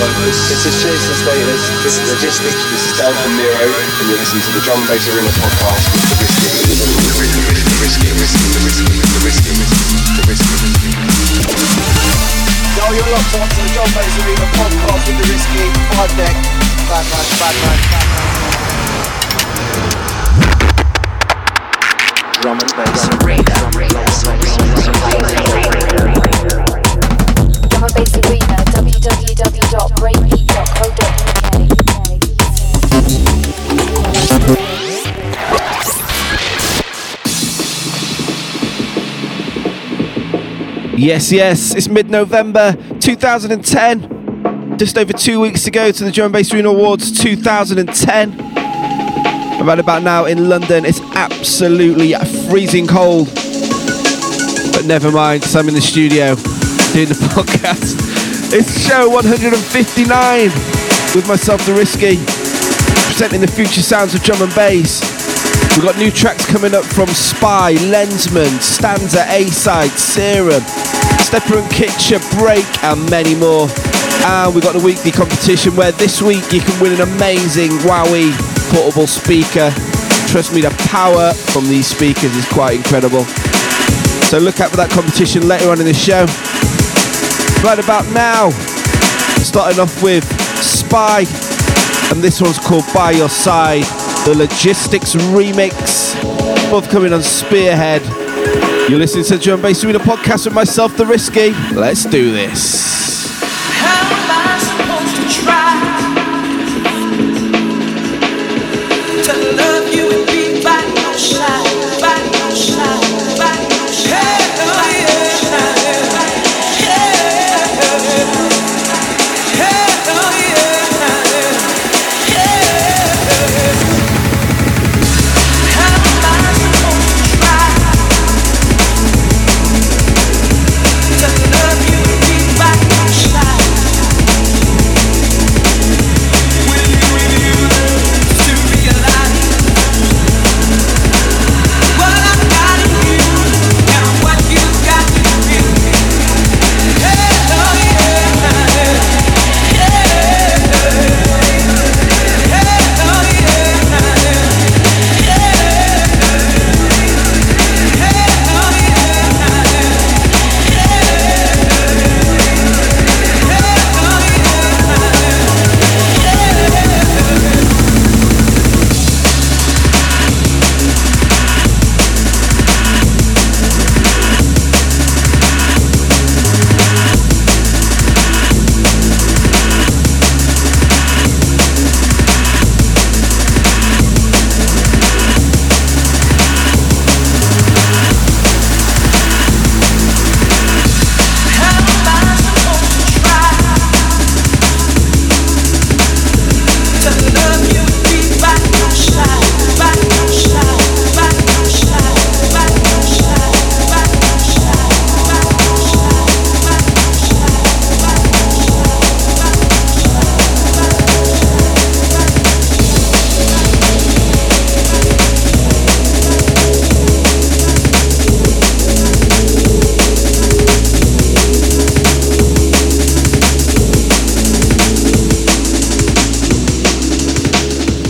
This is Jason Status, this is Logistics, this is Dan from Nero, and you're listening to the Drum Bass Arena podcast with the Risky. Yo, you're locked on to the Drum Bass Arena podcast with the Risky, Five Deck, bad man, bad man, bad man. Drum and Bass Arena, Drum and Bass Arena. Drum and Bass Arena. Yes, yes, it's mid November 2010. Just over two weeks to go to the and Bass Arena Awards 2010. Right about now in London, it's absolutely freezing cold. But never mind, because I'm in the studio doing the podcast. It's show 159 with myself, The Risky, presenting the future sounds of drum and bass. We've got new tracks coming up from Spy, Lenzman, Stanza, A-Side, Serum, Steppa and Kitcha, Break, and many more. And we've got the weekly competition where this week you can win an amazing Wowee portable speaker. Trust me, the power from these speakers is quite incredible. So look out for that competition later on in the show. Right about now, starting off with Spy, and this one's called By Your Side, the Logistics remix, both coming on Spearhead. You're listening to Drum Bass Arena podcast with myself, The Risky. Let's do this.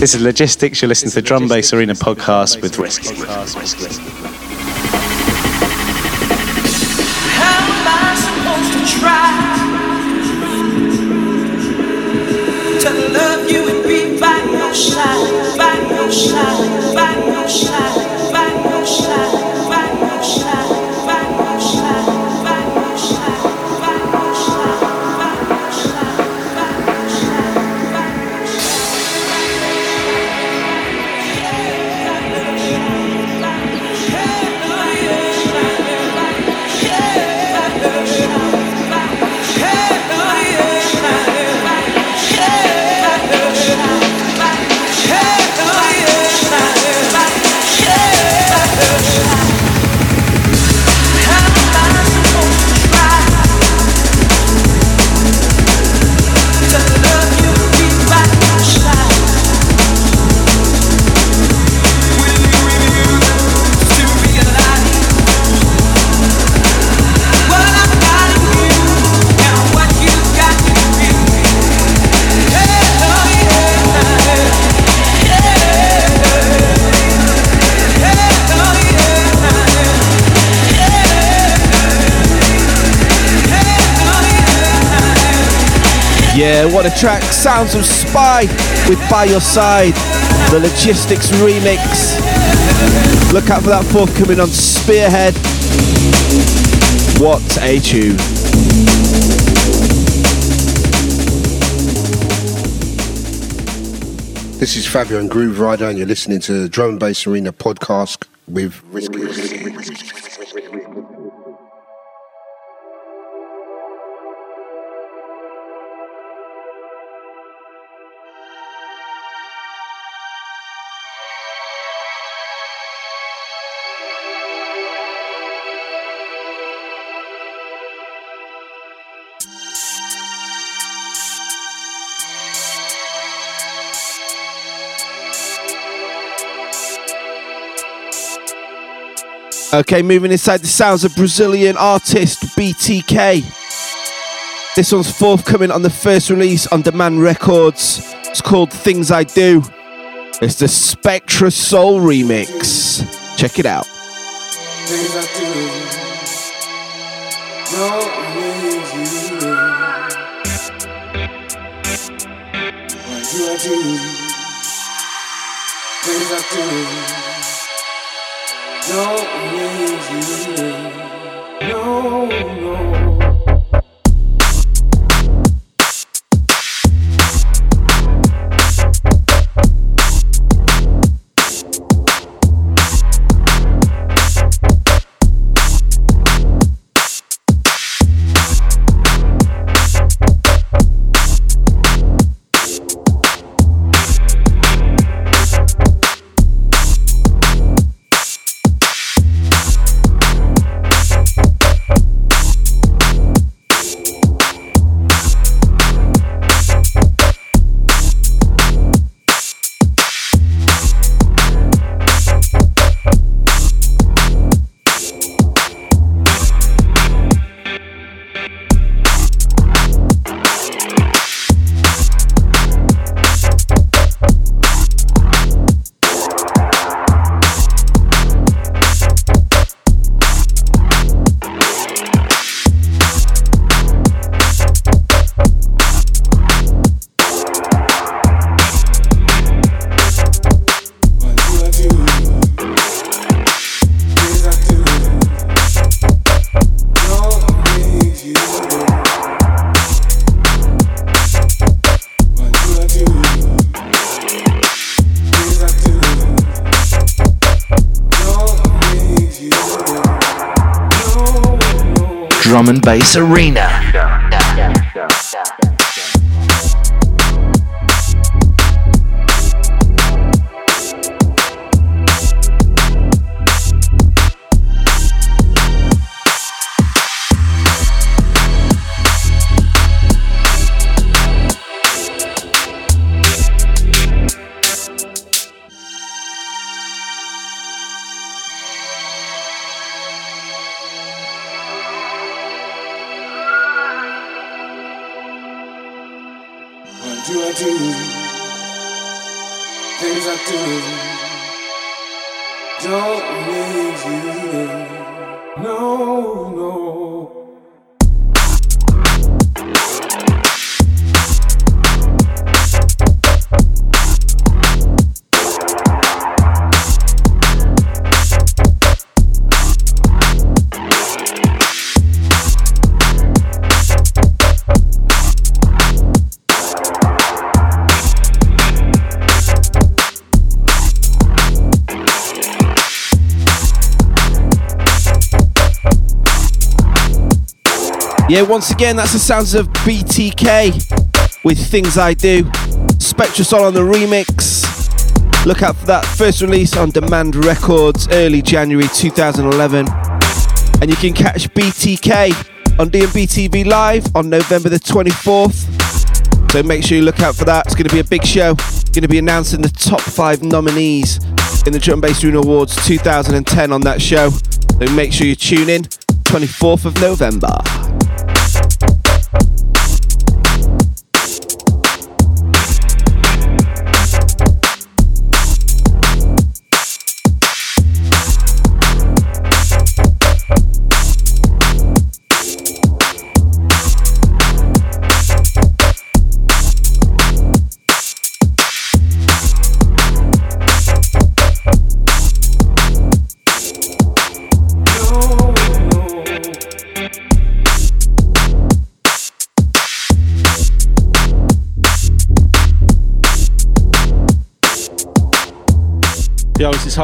This is Logistics. You're listening to the Drum Bass Arena podcast with Risk. side, by your side, by your side, by your side. Yeah, what a track. Sounds of Spy with By Your Side. The Logistics remix. Look out for that forthcoming on Spearhead. What a tune. This is Fabio and Grooverider, and you're listening to the Drum and Bass Arena podcast with Risky. Okay, moving inside the sounds of Brazilian artist BTK. This one's forthcoming on the first release on Demand Records. It's called Things I Do. It's the Spectrasoul remix. Check it out. things I do. Don't need you. Why do Bass Arena. Once again, that's the sounds of BTK with Things I Do. Spectrasoul on the remix. Look out for that first release on Demand Records early January 2011. And you can catch BTK on DnB TV Live on November the 24th. So make sure you look out for that. It's going to be a big show. Going to be announcing the top five nominees in the Drum Bass Rune Awards 2010 on that show. So make sure you tune in 24th of November.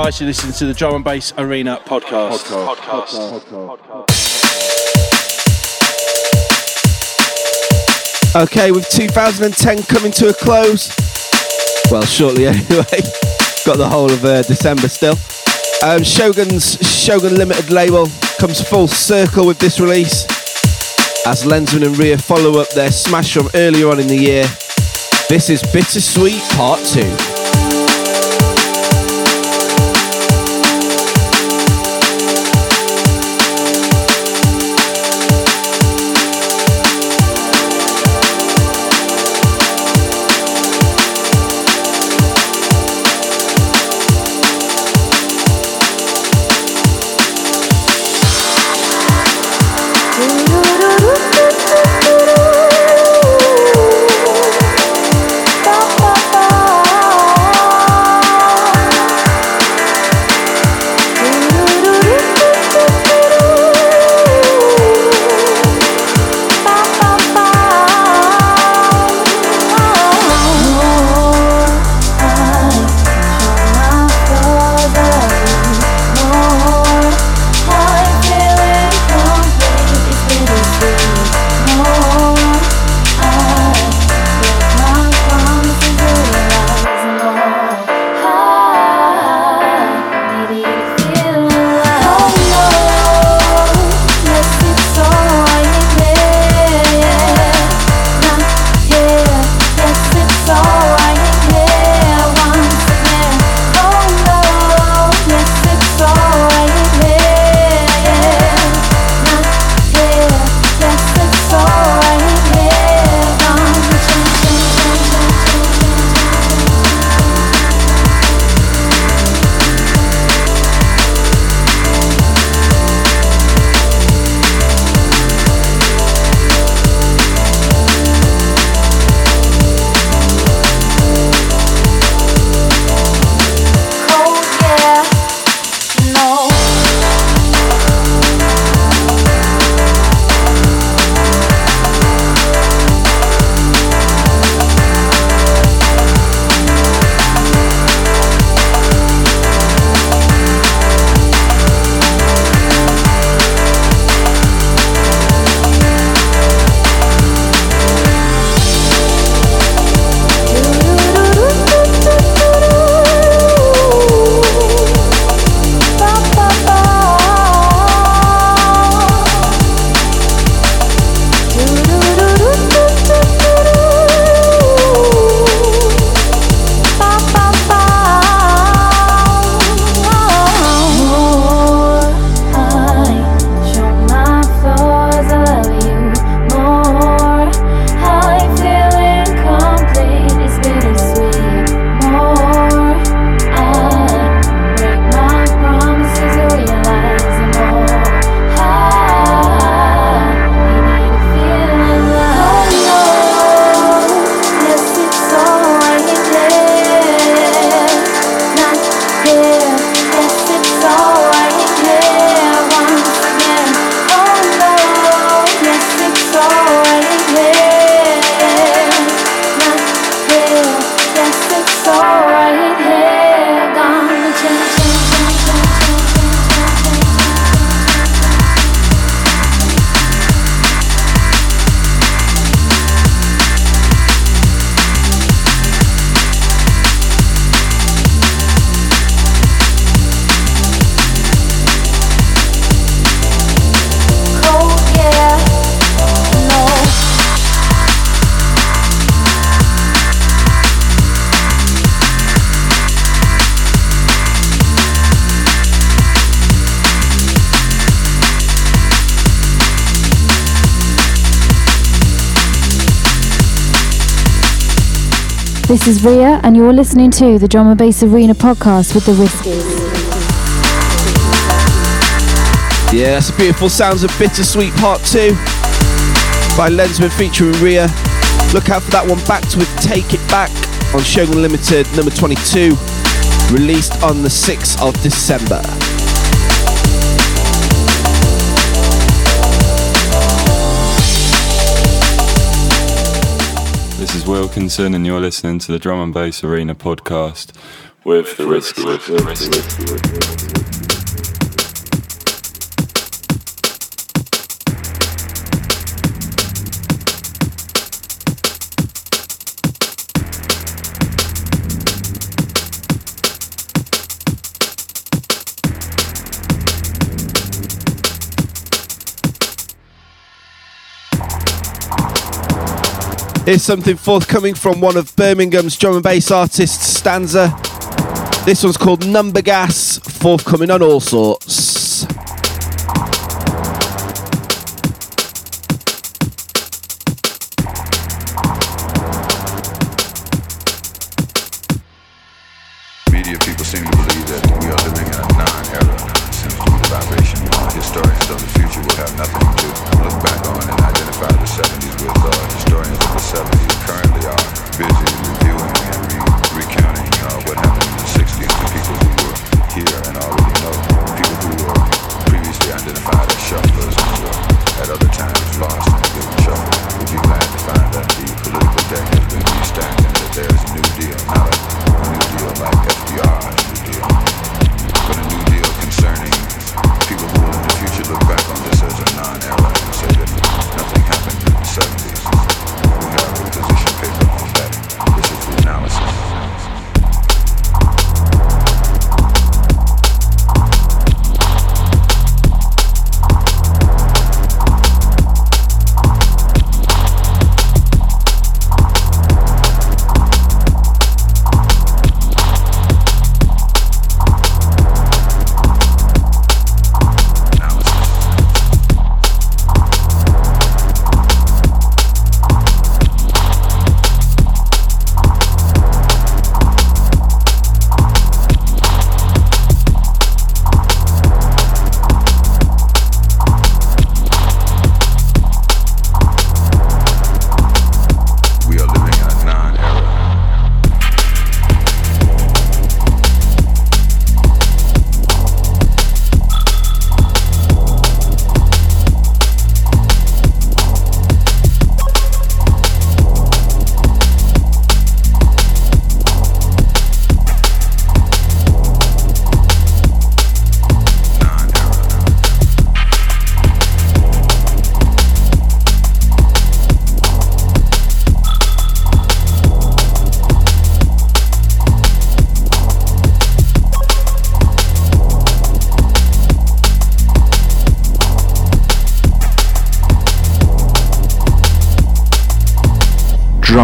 Tice. You're listening to the Drum and Bass Arena podcast. Podcast. Okay, with 2010 coming to a close. Well, shortly anyway. Got the whole of uh, December still. Um, Shogun's Shogun Limited label comes full circle with this release as Lenzman and Riya follow up their smash from earlier on in the year. This is Bittersweet Part 2. This is Riya, and you're listening to the Drum and Bass Arena podcast with the Whiskies. Yeah, that's the beautiful sounds of Bittersweet Part 2 by Lenzman featuring Riya. Look out for that one backed with Take It Back on Shogun Limited number 22, released on the 6th of December. This is Wilkinson, and you're listening to the Drum and Bass Arena podcast with the Risk. Here's something forthcoming from one of Birmingham's drum and bass artists, Stanza. This one's called Number Gas, forthcoming on Allsorts.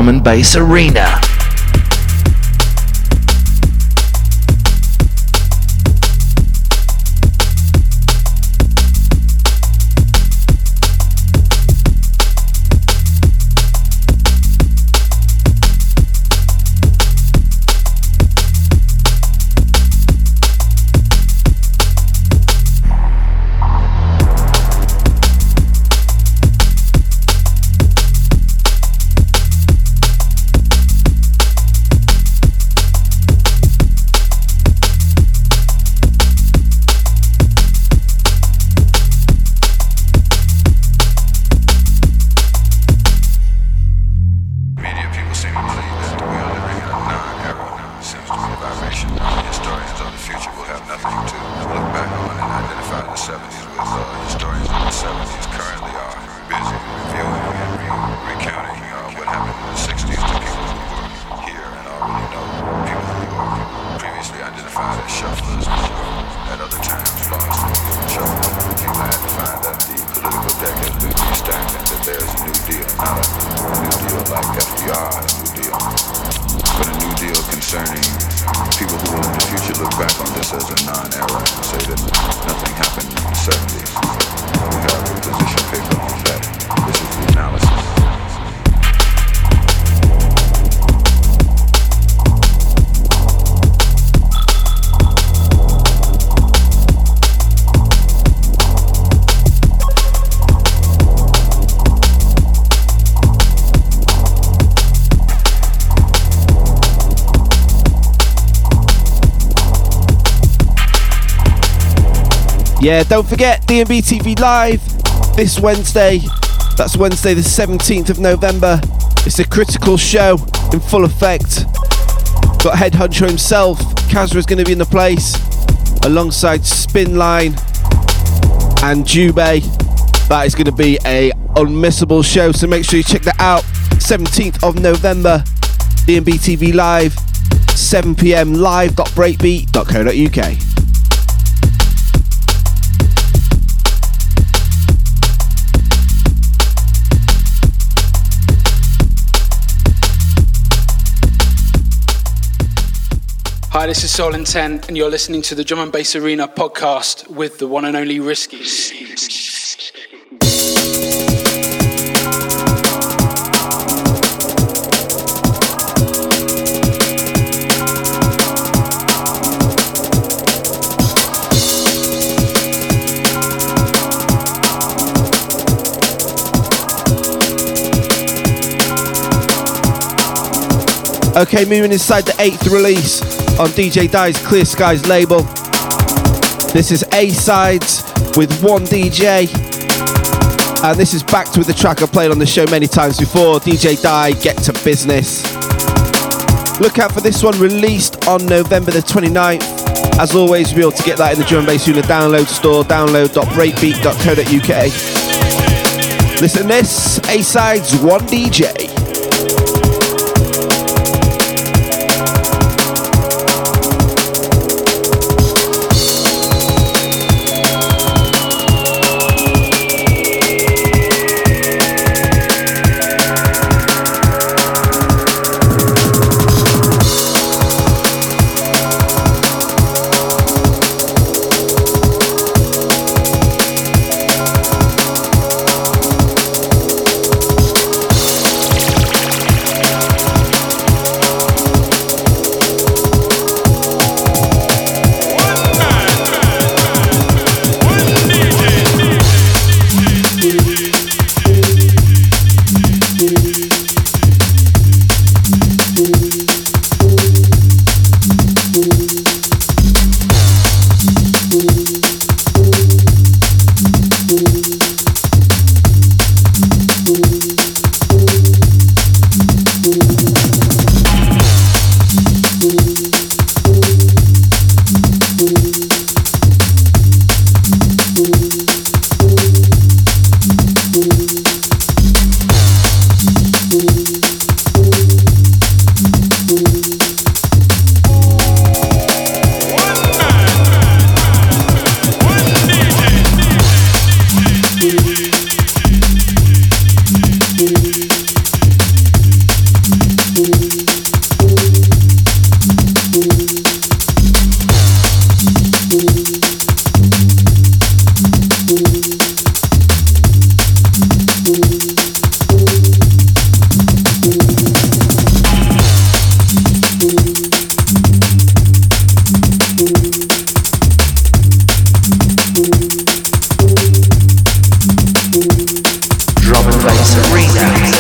drum and bass arena. Yeah, don't forget DnB TV Live this Wednesday. That's Wednesday, the 17th of November. It's a critical show in full effect. Got Headhunter himself, himself, is going to be in the place, alongside Spinline and Jubei. That is going to be a unmissable show, so make sure you check that out. 17th of November, DnB TV Live, 7 pm live.breakbeat.co.uk. Hi, this is Soul Intent, and you're listening to the Drum and Bass Arena podcast with the one and only Risky. Okay, moving inside the eighth release on DJ Die's Clear Skies label. This is A sides with one DJ. And this is backed with the track I played on the show many times before DJ Die, Get to Business. Look out for this one released on November the 29th. As always, we'll be able to get that in the Drum Bass Unit download store, download.breakbeat.co.uk. Listen this A sides, one DJ. sounds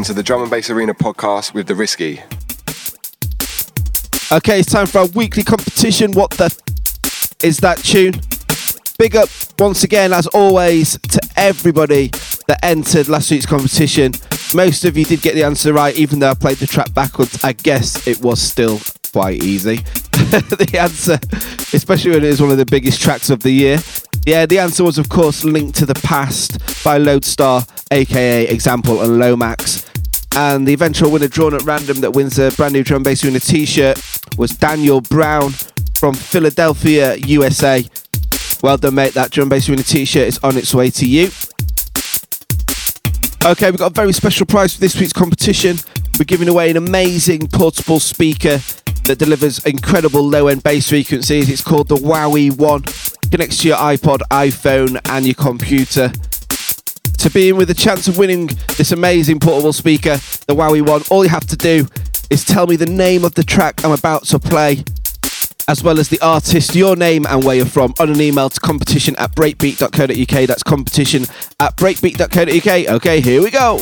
Listening to the Drum and Bass Arena podcast with The Risky. Okay, it's time for our weekly competition. What the f- is that tune? Big up once again, as always, to everybody that entered last week's competition. Most of you did get the answer right, even though I played the track backwards. I guess it was still quite easy. the answer, especially when it is one of the biggest tracks of the year. Yeah, the answer was, of course, Linked to the Past by Loadstar, aka Xample and Lomax. And the eventual winner drawn at random that wins a brand new drum bass arena t shirt was Daniel Brown from Philadelphia, USA. Well done, mate. That drum bass arena t shirt is on its way to you. Okay, we've got a very special prize for this week's competition. We're giving away an amazing portable speaker that delivers incredible low end bass frequencies. It's called the Wowee One. Connects to your iPod, iPhone, and your computer. To be in with a chance of winning this amazing portable speaker, the Wowee One, all you have to do is tell me the name of the track I'm about to play, as well as the artist, your name, and where you're from, on an email to competition at breakbeat.co.uk. That's competition at breakbeat.co.uk. Okay, here we go.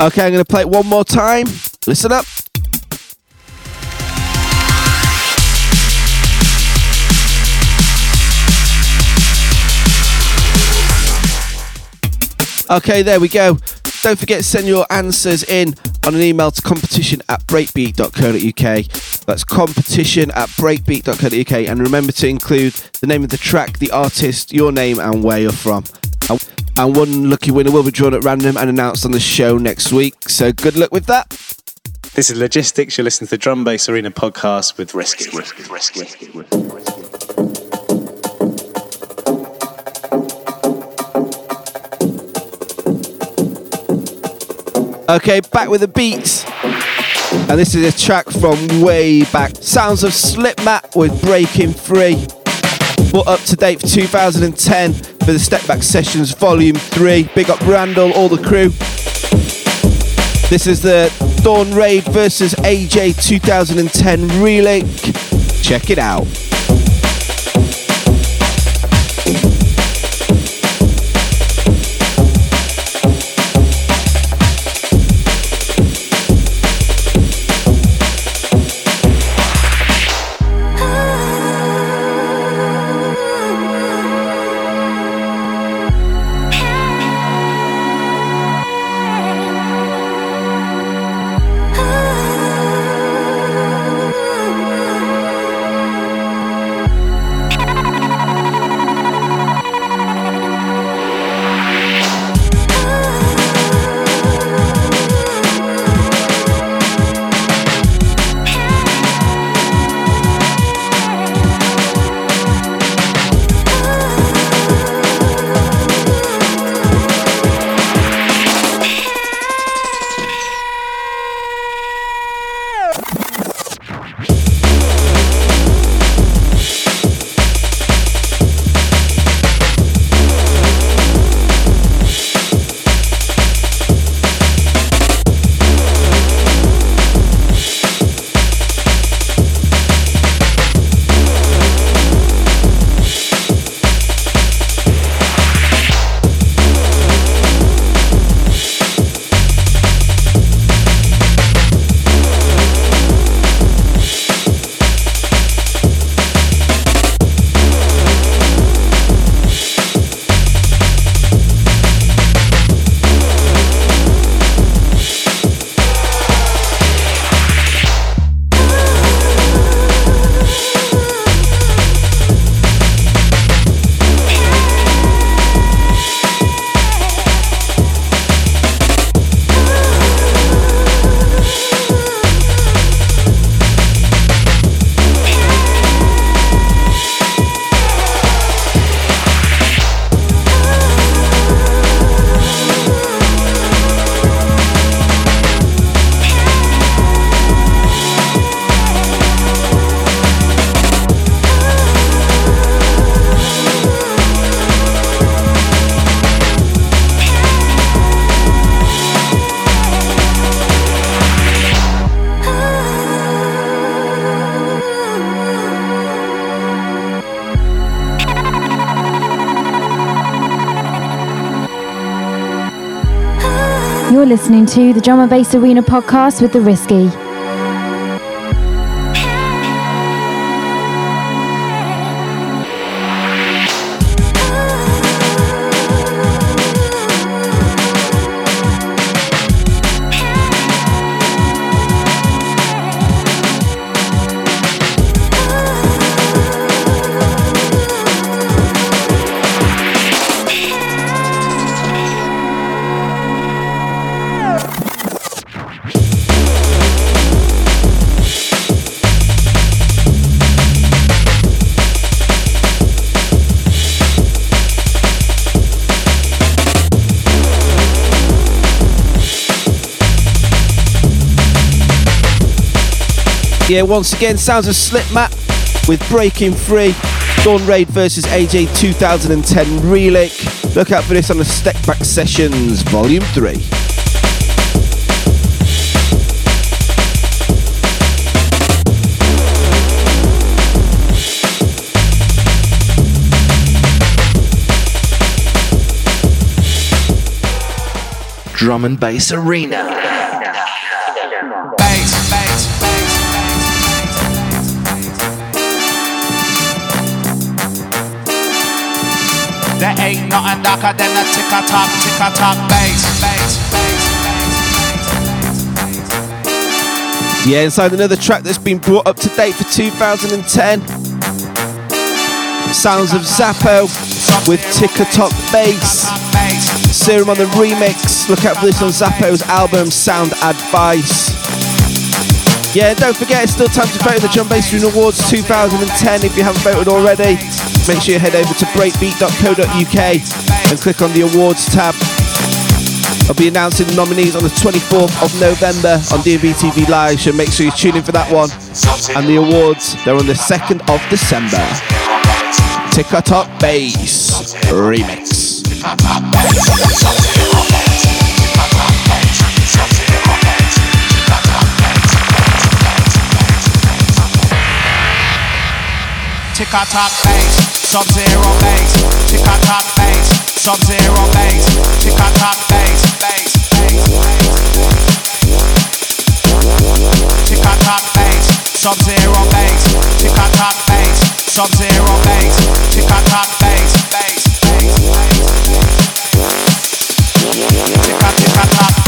Okay, I'm going to play it one more time. Listen up. Okay, there we go. Don't forget to send your answers in on an email to competition at breakbeat.co.uk. That's competition at breakbeat.co.uk. And remember to include the name of the track, the artist, your name, and where you're from. And- one lucky winner will be drawn at random and announced on the show next week. So good luck with that. This is Logistics. You're listening to the Drum Bass Arena podcast with Risky. Okay, back with the beats. And this is a track from way back. Sounds of Slipmatt with Breaking Free. Brought up to date for 2010 for the Step Back Sessions Volume 3. Big up Randall, all the crew. This is the Dawn Raid versus AJAY 2010 relick. Check it out. You're listening to the Drum and Bass Arena podcast with The Risky. Yeah, once again, sounds of Slipmatt with Breaking Free. Dawn Raid versus AJAY 2010 Relick. Look out for this on the Step Back Sessions Volume 3. Drum and Bass Arena. There ain't nothing darker than a tick a tock, tick a tock bass, Yeah, inside another track that's been brought up to date for 2010. Sounds of Sappo with Tickatock Bass. Serum on the remix. Look out for this on Sappo's album Sound Advice. Yeah, don't forget it's still time to vote in the Drum Bass Awards 2010 if you haven't voted already. Make sure you head over to breakbeat.co.uk and click on the awards tab. I'll be announcing the nominees on the 24th of November on DnB TV Live, so make sure you tune in for that one. And the awards, they're on the 2nd of December. Tickatock Bass Remix. tick bass, sub zero bass, tick a tock bass, sub zero bass, tick a tock bass, bass, tick a tock bass, sub zero bass, tick a tock bass, sub zero bass, tick a tock bass, bass, bass, tick a tick a tock.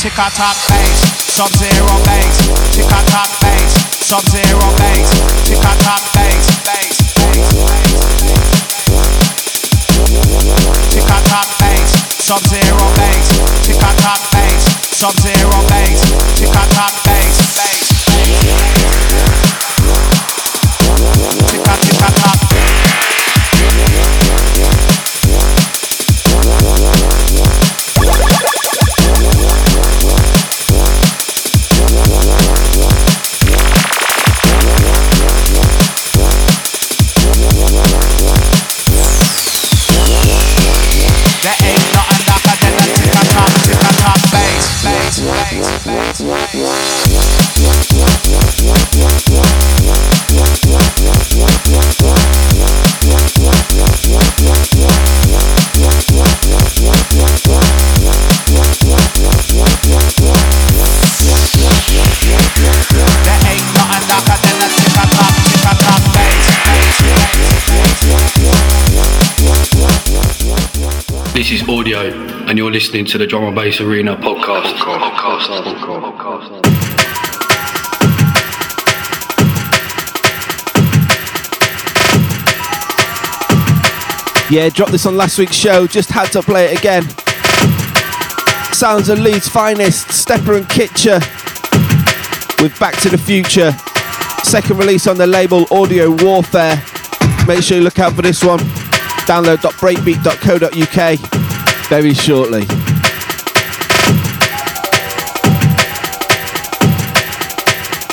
Tick a tock bass, sub zero bass. Tick a tock bass, sub zero bass. Tick a tock bass, bass, Tick sub zero bass. Tick a tock bass, sub zero bass. Tick a tock bass, bass. Tick a tick a tock. You're listening to the Drum and Bass Arena podcast. Yeah, dropped this on last week's show, just had to play it again. Sounds of Leeds' finest, Steppa and Kitcha with Back to the Future. Second release on the label Audio Warfare. Make sure you look out for this one. Download.breakbeat.co.uk very shortly.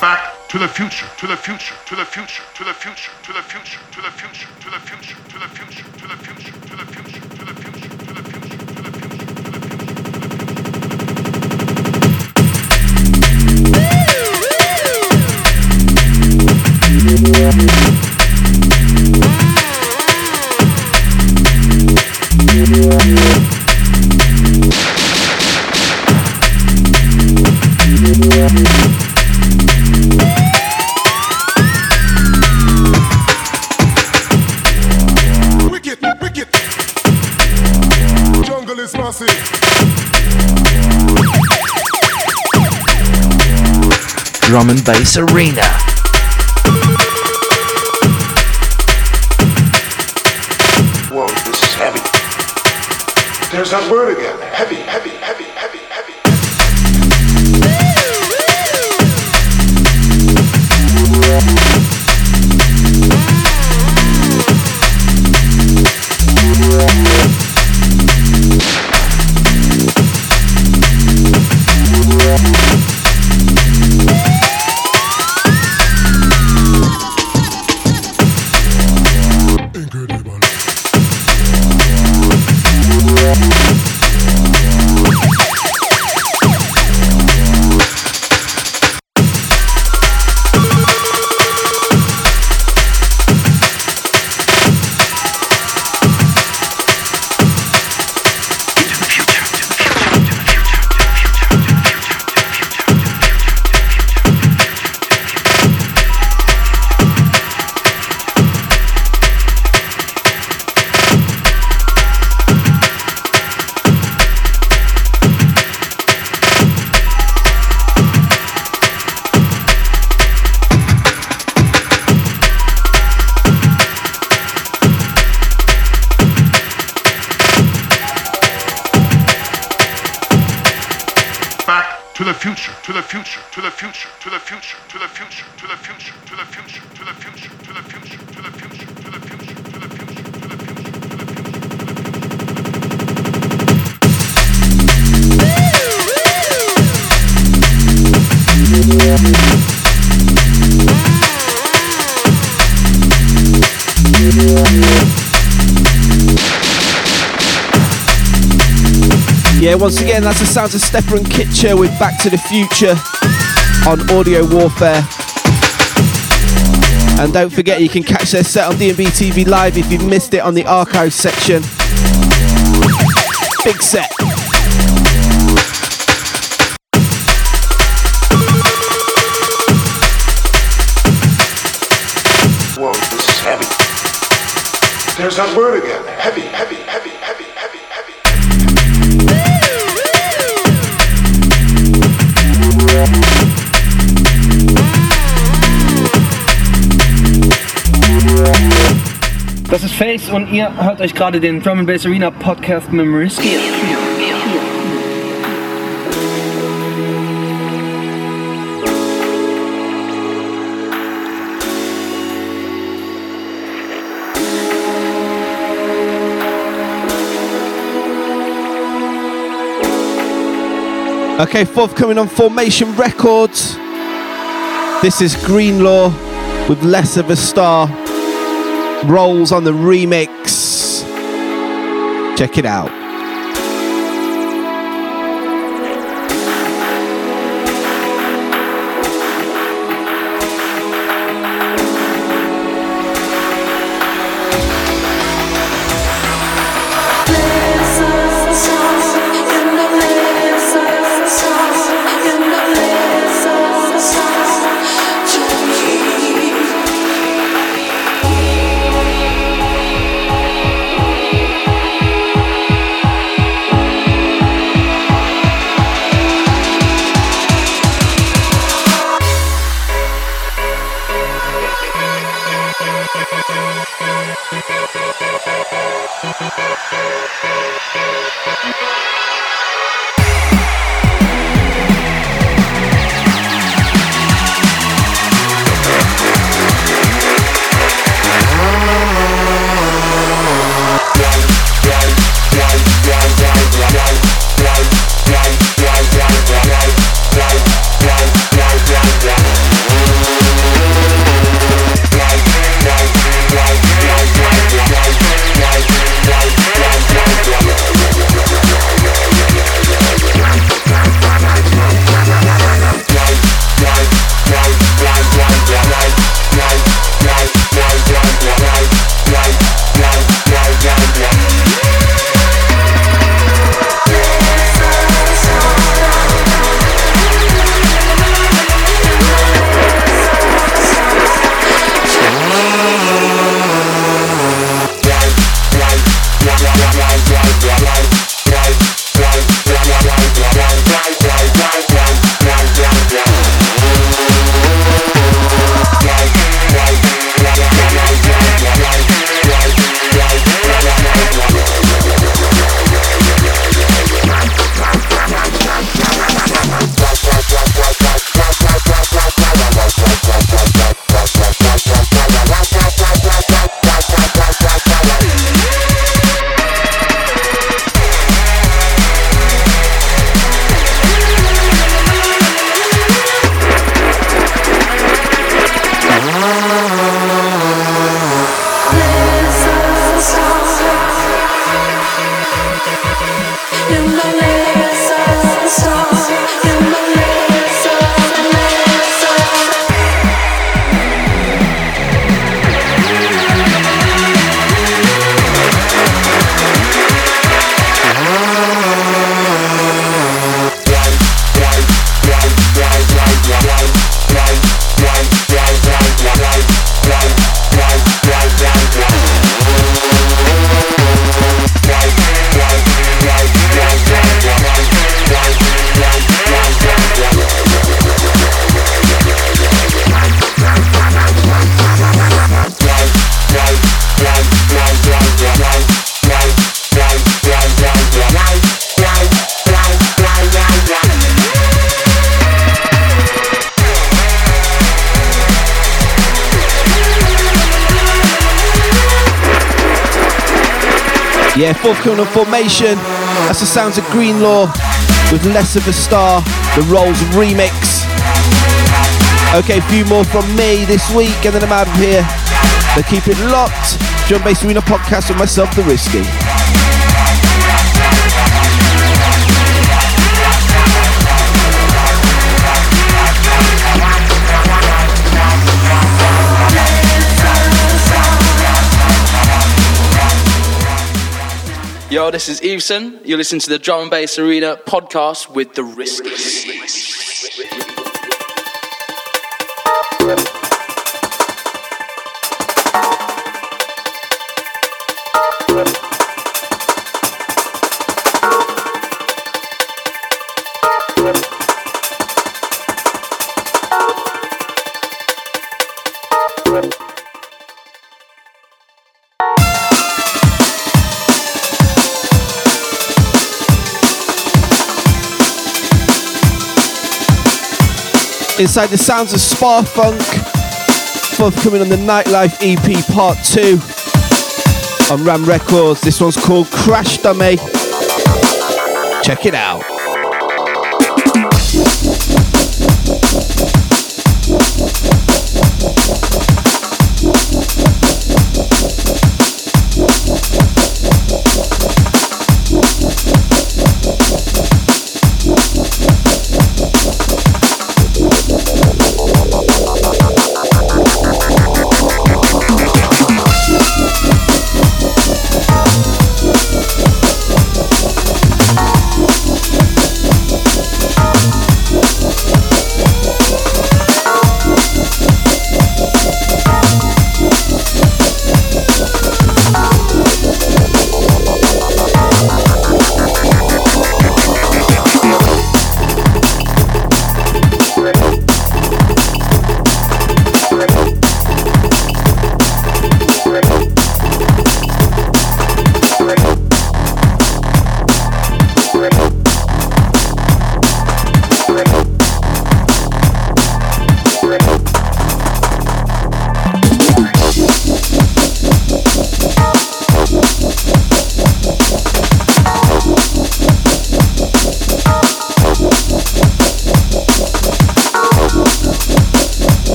Back to the future, to the future, to the future, to the future, to the future, to the future, to the future, to the future, to the future, to the future, to the future, to Drum and Bass Arena. Whoa, this is heavy. There's that word again. Yeah, once again, that's the sounds of Steppa and Kitcha with Back to the Future on Audio Warfare. And don't forget, you can catch their set on DnB TV Live if you missed it on the archive section. Big set. Whoa, this is heavy. There's that word again. Heavy, Face und ihr hört euch gerade den Drum and Bass Arena Podcast mit dem Risky. Okay, forthcoming on Formation Records. This is Greenlaw with Less of a Star. Rollz on the remix. Check it out. Forthcoming on Formation. That's the sounds of Greenlaw with Less of a Star, the Rollz remix. Okay, a few more from me this week, and then I'm out of here. So keep it locked. John Bass Arena podcast with myself, The Risky. Yo, this is Eveson. You're listening to the Drum and Bass Arena podcast with the Riskies. Inside the sounds of Sparfunk, forthcoming on the Nightlife EP Part 2 on Ram Records. This one's called Crash Dummy. Check it out.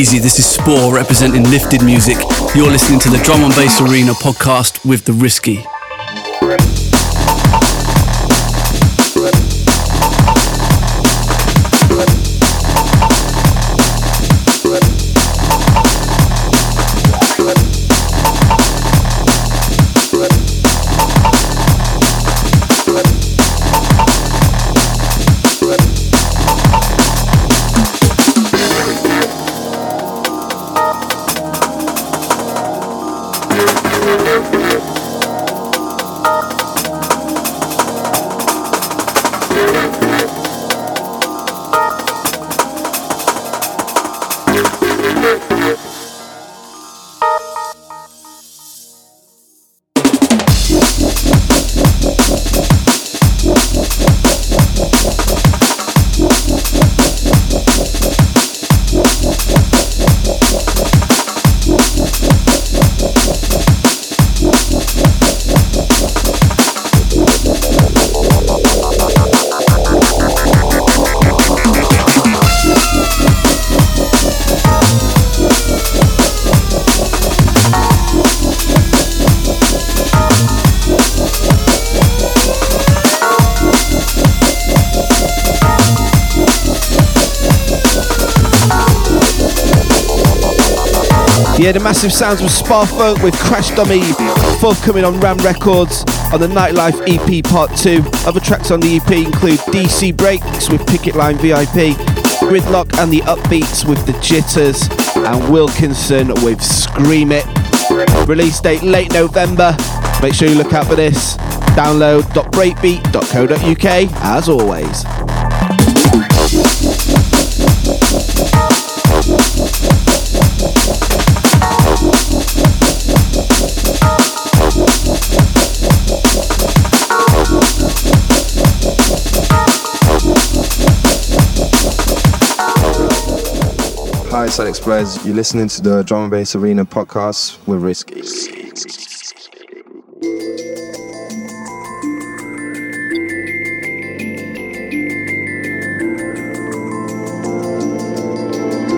Easy, this is Spor representing Lifted Music. You're listening to the Drum and Bass Arena podcast with The Risky. Yeah, the massive sounds of Sparfunk with Crash Dummy, forthcoming on Ram Records on the Nightlife EP Part 2. Other tracks on the EP include DC Breaks with Picket Line VIP, Gridlock and the Upbeats with The Jitters, and Wilkinson with Scream It. Release date late November. Make sure you look out for this. Download.breakbeat.co.uk as always. Hi, Alex Blaze. You're listening to the Drum and Bass Arena podcast with Risky.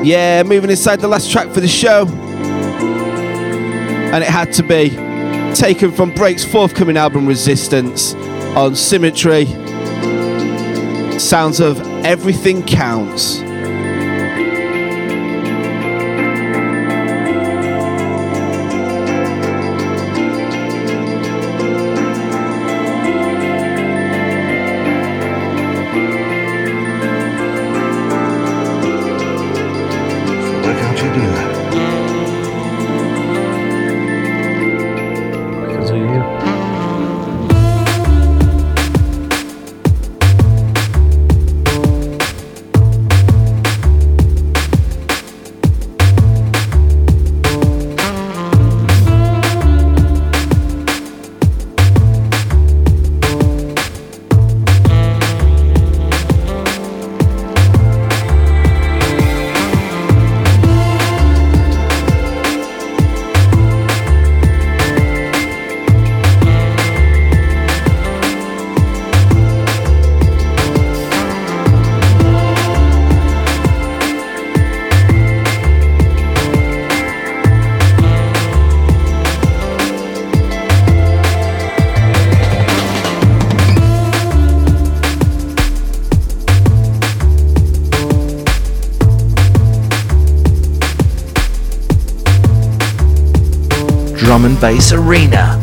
Yeah, moving inside the last track for the show. And it had to be taken from Break's forthcoming album Resistance on Symmetry. Sounds of Everything Counts. Bass Arena.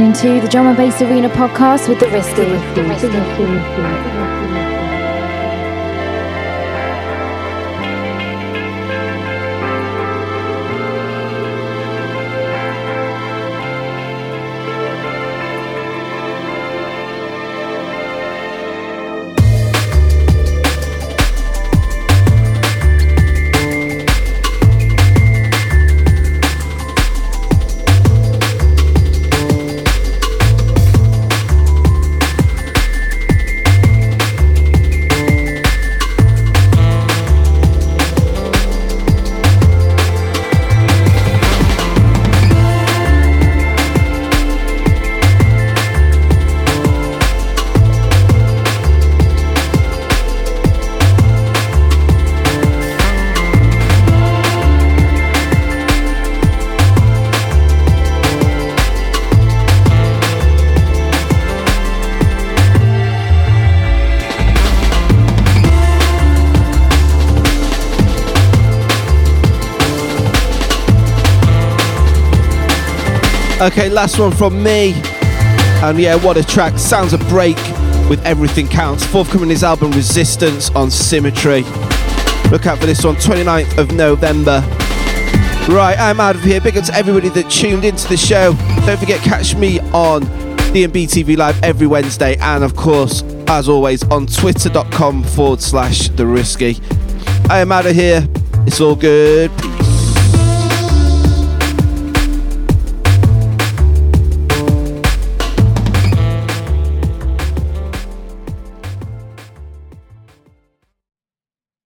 Listening to the Drum and Bass Arena podcast with the Risky. Okay, last one from me. And yeah, what a track. Sounds a break with Everything Counts. Forthcoming his album Resistance on Symmetry. Look out for this one, 29th of November. Right, I'm out of here. Big up to everybody that tuned into the show. Don't forget, catch me on DnB TV Live every Wednesday. And of course, as always, on twitter.com forward slash the risky. I am out of here. It's all good.